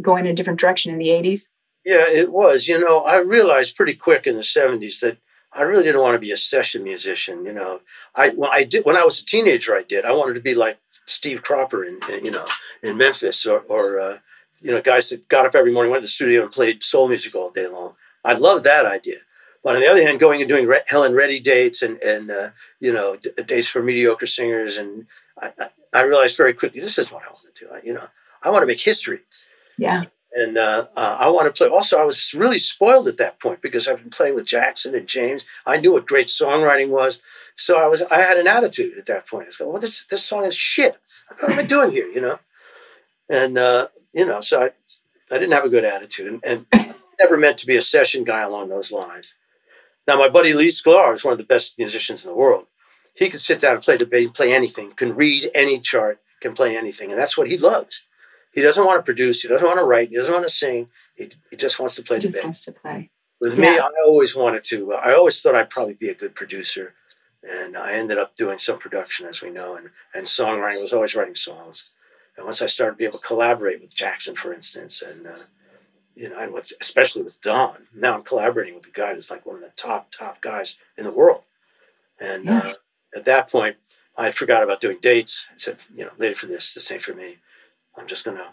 S2: going in a different direction in the 80s.
S3: Yeah, it was. You know, I realized pretty quick in the '70s that I really didn't want to be a session musician. You know, I when I did when I was a teenager, I did. I wanted to be like Steve Cropper in, in you know in Memphis or or uh, you know guys that got up every morning, went to the studio and played soul music all day long. I loved that idea. But on the other hand, going and doing Re- Helen Reddy dates and and uh, you know d- dates for mediocre singers, and I, I, I realized very quickly this is what I want to do. I, you know, I want to make history
S2: Yeah.
S3: And uh, uh, I want to play. Also, I was really spoiled at that point because I've been playing with Jackson and James. I knew what great songwriting was, so I was I had an attitude at that point. I was going, "Well, this this song is shit. What am I doing here?" You know, and uh, you know, so I I didn't have a good attitude, and, and never meant to be a session guy along those lines. Now, my buddy Lee Sklar is one of the best musicians in the world. He can sit down and play the bass, play anything, can read any chart, can play anything, and that's what he loves. He doesn't want to produce. He doesn't want to write. He doesn't want to sing. He, he just wants to play the
S2: Just
S3: bass.
S2: wants to play.
S3: With me, I always wanted to. uh, I always thought I'd probably be a good producer, and I ended up doing some production, as we know, and and songwriting. I was always writing songs, and once I started to be able to collaborate with Jackson, for instance, and uh, you know, and with, especially with Don, now I'm collaborating with a guy who's like one of the top top guys in the world, and
S2: Yeah.
S3: uh, at that point, I forgot about doing dates. I said, you know, later for this, this ain't for me. I'm just gonna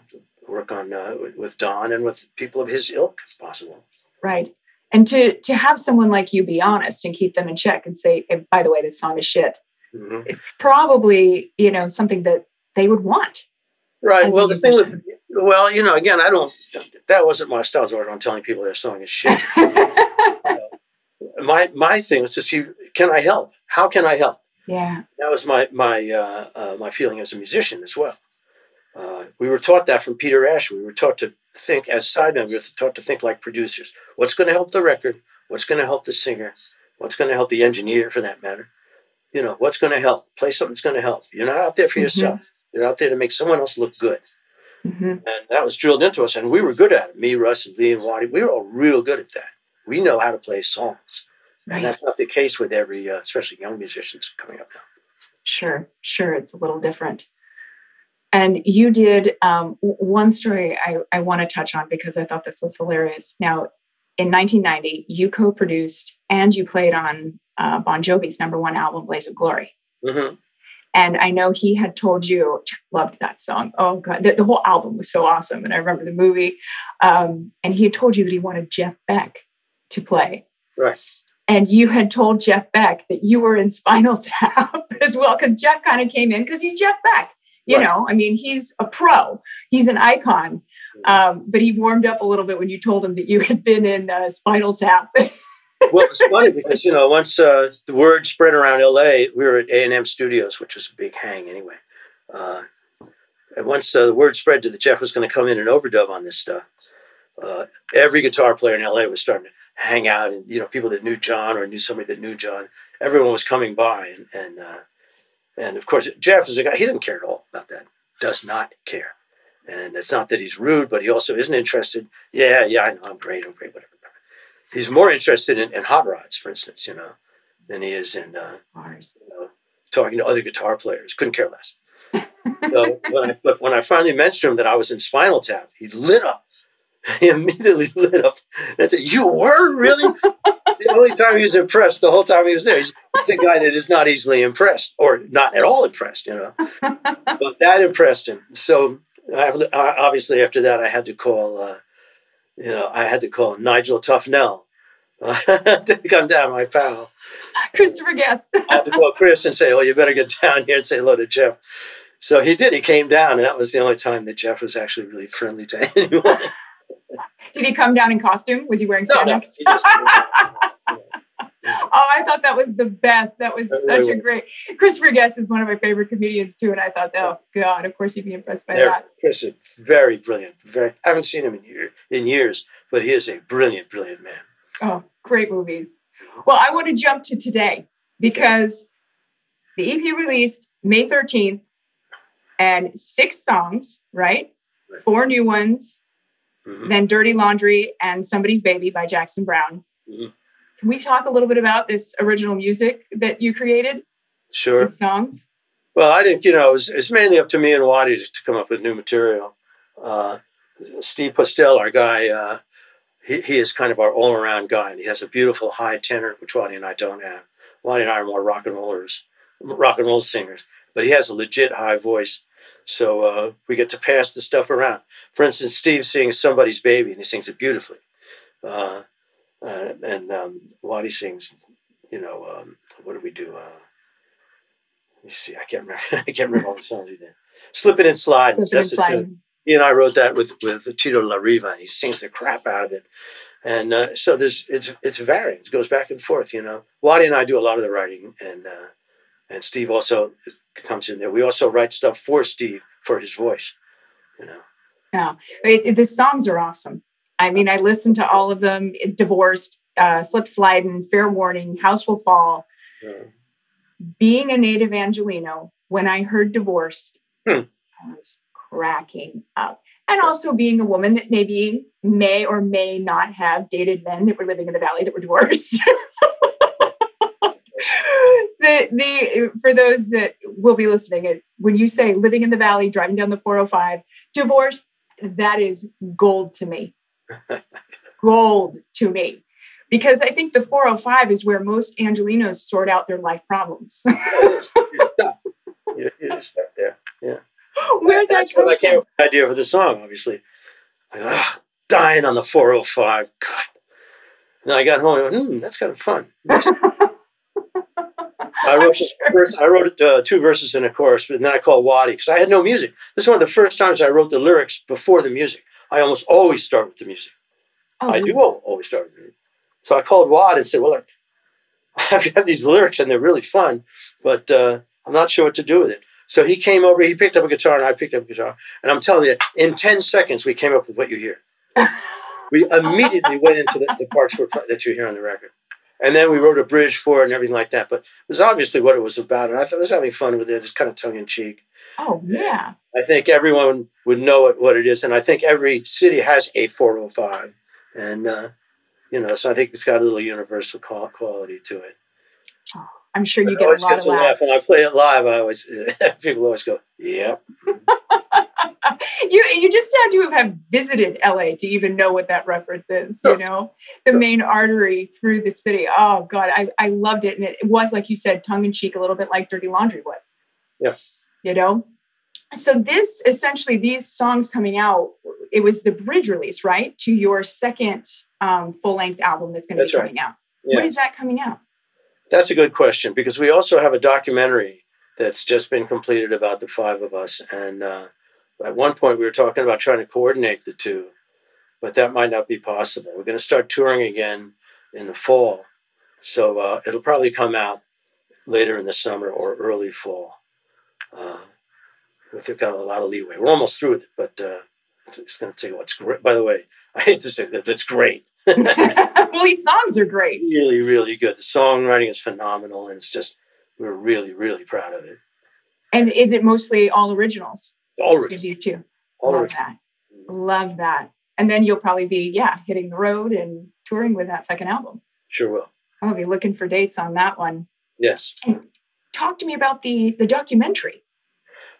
S3: work on uh, with- Don and with people of his ilk, if possible.
S2: Right. And to to have someone like you be honest and keep them in check and say, hey, by the way, this song is shit,
S3: Mhm.
S2: it's probably, you know, something that they would want.
S3: Right. Well, the thing with well, you know, again, I don't. That wasn't my style. I was on telling people their song is shit. my my thing was to see, can I help? How can I help?
S2: yeah.
S3: That was my my uh, uh, my feeling as a musician as well. Uh, we were taught that from Peter Ash. We were taught to think as sidemen. We were taught to think like producers. What's going to help the record? What's going to help the singer? What's going to help the engineer, for that matter? You know, what's going to help? Play something that's going to help. You're not out there for
S2: Mhm.
S3: yourself. You're out there to make someone else look good.
S2: hmm
S3: And that was drilled into us, and we were good at it. Me, Russ, and Lee, and Waddy, we were all real good at that. We know how to play songs,
S2: Right.
S3: and that's not the case with every, uh, especially young musicians coming up now.
S2: Sure, sure. It's a little different. And you did um, one story I, I want to touch on because I thought this was hilarious. Now, in 1990, you co produced and you played on uh, Bon Jovi's number one album, Blaze of Glory.
S3: hmm
S2: And I know he had told you, loved that song. Oh, God, the, the whole album was so awesome. And I remember the movie. Um, and he had told you that he wanted Jeff Beck to play.
S3: Right.
S2: And you had told Jeff Beck that you were in Spinal Tap as well, because Jeff kind of came in because he's Jeff Beck. You
S3: Right.
S2: know, I mean, he's a pro, he's an icon. Um, but he warmed up a little bit when you told him that you had been in uh, Spinal Tap.
S3: well, it's funny because you know once uh, the word spread around L.A., we were at A and M Studios, which was a big hang anyway. Uh, and once uh, the word spread to that Jeff was going to come in and overdub on this stuff, uh, every guitar player in L.A. was starting to hang out, and you know people that knew Jon or knew somebody that knew Jon, everyone was coming by, and and uh, and of course Jeff is a guy he doesn't care at all about that, does not care, and it's not that he's rude, but he also isn't interested. Yeah, yeah, I know, I'm great, I'm great, whatever. He's more interested in, in hot rods, for instance, you know, than he is in uh, you know, talking to other guitar players. Couldn't care less. so when I, but when I finally mentioned to him that I was in Spinal Tap, he lit up. He immediately lit up and said, "You were really?" the only time he was impressed, the whole time he was there, he's, he's a guy that is not easily impressed or not at all impressed, you know. but that impressed him. So I, obviously, after that, I had to call. Uh, you know, I had to call Nigel Tufnel to come down, my pal.
S2: Christopher Guest.
S3: I had to call Chris and say, "Oh, you better get down here and say hello to Jeff." So he did. He came down, and that was the only time that Jeff was actually really friendly to anyone.
S2: Did he come down in costume? Was he wearing
S3: No, no,
S2: spandex?
S3: he just-
S2: oh, I thought that was the best. That was
S3: It
S2: such
S3: really
S2: a
S3: was.
S2: great. Christopher Guest is one of my favorite comedians too, and I thought, oh God, of course he'd be impressed by
S3: There,
S2: that.
S3: Chris is very brilliant. Very, I haven't seen him in, year, in years, but he is a brilliant, brilliant man.
S2: Oh, great movies. Well, I want to jump to today because the EP released May 13th and six songs, right?
S3: Right.
S2: Four new ones,
S3: Mhm.
S2: then Dirty Laundry and Somebody's Baby by Jackson Browne.
S3: Mhm.
S2: Can we talk a little bit about this original music that you created,
S3: Sure.
S2: songs?
S3: Well, I think you know it was, it's mainly up to me and Waddy to, to come up with new material. Uh, Steve Postell, our guy, uh, he, he is kind of our all-around guy, and he has a beautiful high tenor, which Waddy and I don't have. Waddy and I are more rock and rollers, rock and roll singers, but he has a legit high voice. So uh, we get to pass the stuff around. For instance, Steve sings "Somebody's Baby" and he sings it beautifully, uh, uh, and um, Waddy sings, you know, um, what do we do? Uh, let me see. I can't remember. I can't remember all the songs he did. Slipping and sliding.
S2: Slipping
S3: That's
S2: and
S3: tune. He and I wrote that with with Tito Larriva, and he sings the crap out of it. And uh, so there's it's it's varying. It goes back and forth. You know, Waddy and I do a lot of the writing, and uh, and Steve also comes in there. We also write stuff for Steve for his voice. You know.
S2: No, it, it- the songs are awesome. I mean, I listened to all of them. Divorced, uh, Slip Sliding, Fair Warning, House Will Fall.
S3: Uh,
S2: Being a native Angeleno, when I heard Divorced,
S3: Hmm.
S2: I was cracking up. And also being a woman that maybe may or may not have dated men that were living in the valley that were divorced. the the for those that will be listening, it's when you say living in the valley, driving down the 405, divorce, that is gold to me. gold to me. Because I think the 405 is where most Angelenos sort out their life problems.
S3: you're. You're, stuck there.
S2: Where'd that
S3: That's what I came with the idea for the song, obviously. I go, "Ah, dying on the 405. God. And then I got home and went, hmm, that's kind of fun. I wrote, first, I wrote uh, two verses in a chorus, but then I called Waddy because I had no music. This is one of the first times I wrote the lyrics before the music. I almost always start with the music.
S2: Oh,
S3: I do al- always start with the music. So I called Wad and said, well, look, I've got these lyrics and they're really fun, but uh, I'm not sure what to do with it. So he came over, he picked up a guitar, and I picked up a guitar. And I'm telling you, in 10 seconds, we came up with what you hear. we immediately went into the, the parts that you hear on the record. And then we wrote a bridge for it and everything like that. But it was obviously what it was about. And I thought I was having fun with it. It's kind of tongue in cheek.
S2: Oh, yeah.
S3: I think everyone would know what, what it is. And I think every city has a 405. And, uh, you know, so I think it's got a little universal quality to it.
S2: I'm sure you
S3: It
S2: get a lot of laughs.
S3: When I play it live, I always, people always go, yep.
S2: you you just had to have visited LA to even know what that reference is, you know, the main artery through the city. Oh God, I, I loved it. And it was, like you said, tongue in cheek, a little bit like Dirty Laundry was,
S3: Yeah.
S2: you know? So this essentially, these songs coming out, it was the bridge release, right? To your second um, full length album that's going to be
S3: right.
S2: coming out.
S3: Yeah.
S2: When is that coming out?
S3: That's a good question because we also have a documentary that's just been completed about the five of us, and uh, at one point we were talking about trying to coordinate the two, but that might not be possible. We're going to start touring again in the fall, so uh, it'll probably come out later in the summer or early fall. Uh, we've got a lot of leeway. We're almost through with it, but uh, it's, it's going to take. What's great? By the way, I hate to say that it's great.
S2: well, these songs are great.
S3: really, really good. The songwriting is phenomenal, and it's just we're really, really proud of it.
S2: And is it mostly all originals?
S3: All
S2: So
S3: original.
S2: These two.
S3: All
S2: Love
S3: original.
S2: that. Love that. And then you'll probably be, yeah, hitting the road and touring with that second album.
S3: Sure will.
S2: I'll be looking for dates on that one.
S3: Yes.
S2: Talk to me about the the documentary.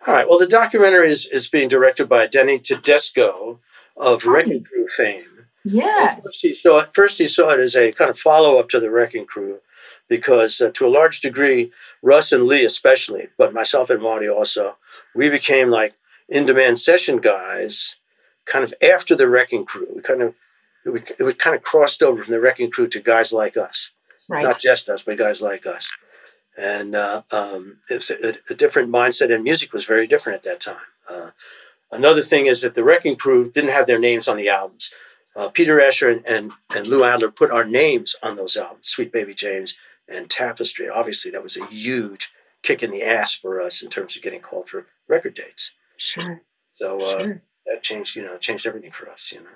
S3: All right. Well, the documentary is, is being directed by Denny Tedesco of Wrecking Crew fame.
S2: Yes.
S3: First he saw it, first he saw it as a kind of follow up to the Wrecking Crew, because uh, to a large degree, Russ and Lee especially, but myself and Marty also, we became like in demand session guys, kind of after the Wrecking Crew. We kind of it would kind of crossed over from the Wrecking Crew to guys like us,
S2: Right.
S3: not just us, but guys like us. And uh, um, it was a, a different mindset, and music was very different at that time. Uh, another thing is that the Wrecking Crew didn't have their names on the albums uh, Peter Asher and, and, and Lou Adler put our names on those albums, Sweet Baby James and Tapestry. Obviously, that was a huge kick in the ass for us in terms of getting called for record dates.
S2: Sure.
S3: So uh,
S2: Sure.
S3: that changed, you know, changed everything for us. You know,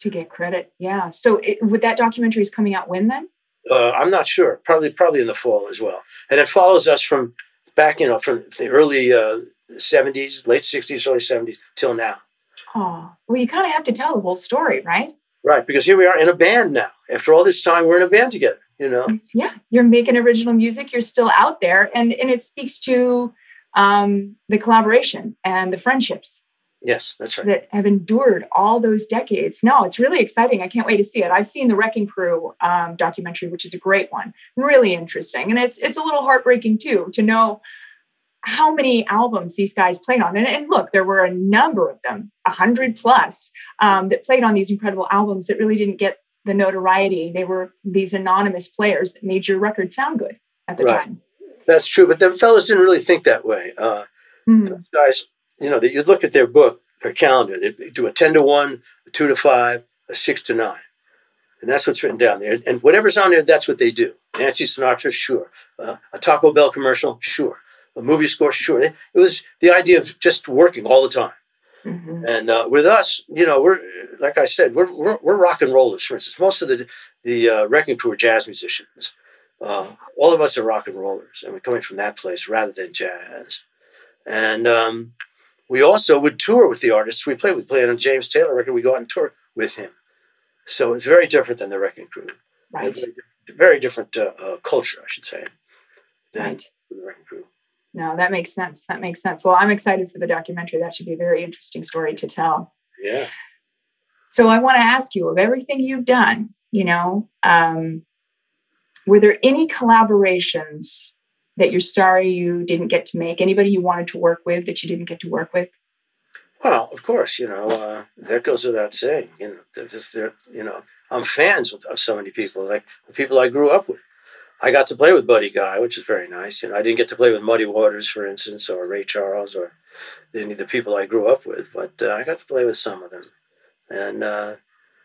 S2: To get credit. Yeah. So it, would that documentary is coming out when then?
S3: uh, I'm not sure. Probably, probably in the fall as well. And it follows us from back, you know, from the early uh, 70s, late 60s, early 70s till now.
S2: Oh, well, you kind of have to tell the whole story, right?
S3: Right, because here we are in a band now. After all this time, we're in a band together. You know,
S2: Yeah. You're making original music. You're still out there. And, and it speaks to um, the collaboration and the friendships
S3: yes, that's right.
S2: that have endured all those decades. No, it's really exciting. I can't wait to see it. I've seen the Wrecking Crew um, documentary, which is a great one, really interesting, and it's it's a little heartbreaking too to know how many albums these guys played on. And, and look, there were a number of them, a hundred plus, um, that played on these incredible albums that really didn't get the notoriety. They were these anonymous players that made your record sound good at the
S3: Right.
S2: time.
S3: That's true, but them fellas didn't really think that way. Uh,
S2: Mhm.
S3: those guys, you know, that you look at their book, their calendar, they do a 10 to 1, a 2 to 5, a 6 to 9. And that's what's written down there. And whatever's on there, that's what they do. Nancy Sinatra, sure. Uh, a Taco Bell commercial, sure. A movie score, sure. It, was the idea of just working all the time.
S2: Mhm.
S3: And uh, with us, you know, we're like I said, we're, we're, we're rock and rollers. For instance, most of the the uh, wrecking crew are jazz musicians. Uh, all of us are rock and rollers, and we're coming from that place rather than jazz. And um, we also would tour with the artists we played with. Played on a James Taylor record, we go out and tour with him. So it's very different than the wrecking crew.
S2: Right.
S3: Very, very different uh, uh, culture, I should say, than
S2: Right.
S3: the wrecking crew.
S2: No, that makes sense. That makes sense. Well, I'm excited for the documentary. That should be a very interesting story to tell.
S3: Yeah.
S2: So I want to ask you of everything you've done, you know, um, were there any collaborations that you're sorry you didn't get to make? Anybody you wanted to work with that you didn't get to work with?
S3: Well, of course, you know uh, that goes without saying. You know, they're, you know, I'm fans of, of so many people, like the people I grew up with. I got to play with Buddy Guy, which is very nice. You know, I didn't get to play with Muddy Waters, for instance, or Ray Charles, or any of the people I grew up with, but uh, I got to play with some of them. And uh,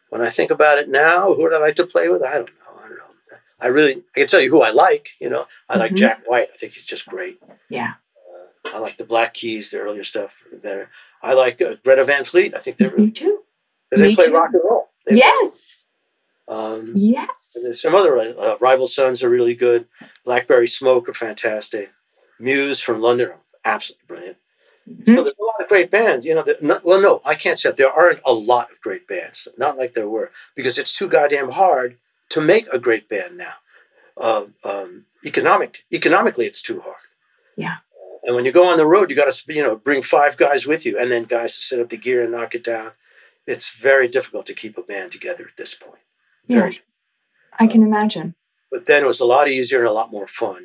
S3: when I think about it now, who would I like to play with? I don't know. I don't know. I really, I can tell you who I like. You know, I like
S2: Mhm.
S3: Jack White. I think he's just great.
S2: Yeah.
S3: I like the Black Keys, the earlier stuff better. I like uh, Greta Van Fleet. I think they're
S2: Me too.
S3: because they
S2: Me
S3: play
S2: too.
S3: rock and roll. They-
S2: Yes.
S3: Um,
S2: Yes.
S3: and there's some other uh, rival sons are really good. Blackberry Smoke are fantastic. Muse from London are absolutely brilliant. So
S2: Mhm.
S3: there's a lot of great bands. You know, that, no, well, no, I can't say that. there aren't a lot of great bands. Not like there were because it's too goddamn hard to make a great band now. Uh, um, economic, economically, it's too hard.
S2: Yeah.
S3: And when you go on the road, you got to you know bring five guys with you, and then guys to set up the gear and knock it down. It's very difficult to keep a band together at this point. Very
S2: Yeah. I can imagine.
S3: but then it was a lot easier and a lot more fun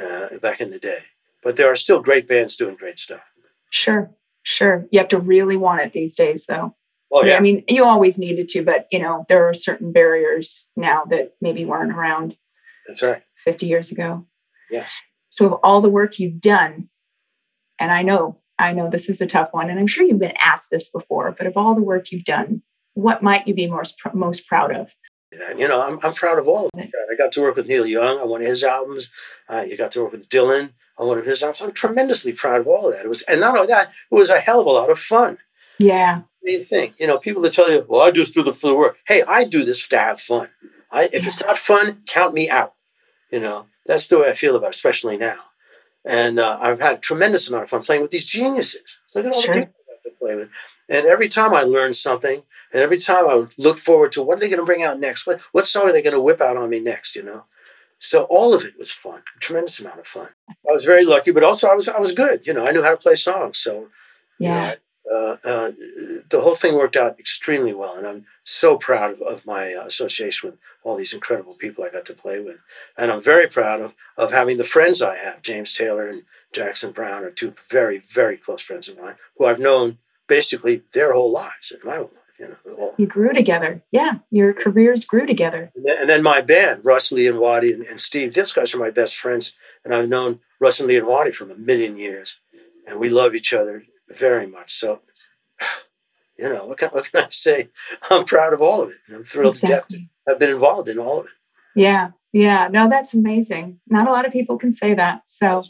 S3: uh, back in the day. But there are still great bands doing great stuff.
S2: Sure. Sure. You have to really want it these days, though.
S3: Oh yeah,
S2: I mean, you always needed to, but you know, there are certain barriers now that maybe weren't around
S3: that's right.
S2: 50 years ago.
S3: Yes,
S2: So, of all the work you've done, and I know I know this is a tough one, and I'm sure you've been asked this before, but of all the work you've done, what might you be most most proud of?
S3: You know, I'm, I'm proud of all of them. I got to work with Neil Young on one of his albums. Uh, you got to work with Dylan on one of his albums. I'm tremendously proud of all of that. It was, and not only that, it was a hell of a lot of fun.
S2: Yeah.
S3: Same thing. You know, people that tell you, "Well, I just do the for the work." Hey, I do this to have fun. I, if it's not fun, count me out. You know, that's the way I feel about it, especially now. And uh, I've had a tremendous amount of fun playing with these geniuses. Look at all
S2: Sure.
S3: the people I got to play with. And every time I learn something, and every time I would look forward to what are they going to bring out next? What what song are they going to whip out on me next? You know. So all of it was fun, a tremendous amount of fun. I was very lucky, but also I was I was good. You know, I knew how to play songs, so you
S2: Yeah.
S3: know, uh, uh, the whole thing worked out extremely well, and I'm so proud of, of my uh, association with all these incredible people I got to play with, and I'm very proud of of having the friends I have. James Taylor and Jackson Browne are two very very close friends of mine who I've known basically their whole lives and my whole life. You know.
S2: You grew together. Yeah. Your careers grew together.
S3: And then, and then my band, Russ Lee and Waddy and, and Steve. These guys are my best friends, and I've known Russ and Lee and Waddy for a million years, and we love each other very much. So, you know, what can, what can I say? I'm proud of all of it, I'm thrilled to death I've been involved in all of it.
S2: Yeah. Yeah. No, that's amazing. Not a lot of people can say that. So,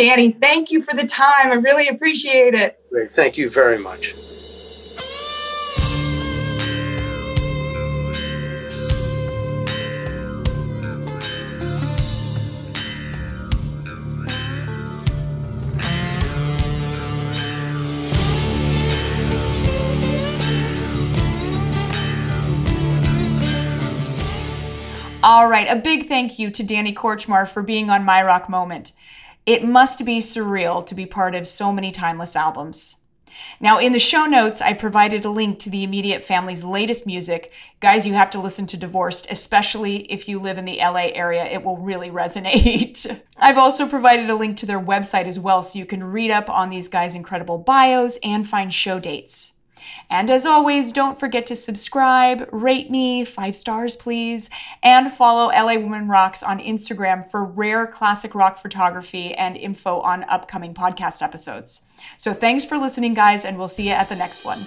S2: Danny, thank you for the time. I really appreciate it.
S3: Great, thank you very much.
S2: All right, a big thank you to Danny Kortchmar for being on My Rock Moment. It must be surreal to be part of so many timeless albums. Now, in the show notes, I provided a link to the immediate family's latest music. Guys, you have to listen to Divorced, especially if you live in the LA area. It will really resonate. I've also provided a link to their website as well, so you can read up on these guys' incredible bios and find show dates. And as always, don't forget to subscribe, rate me, five stars please, and follow LA Woman Rocks on Instagram for rare classic rock photography and info on upcoming podcast episodes. So thanks for listening, guys, and we'll see you at the next one.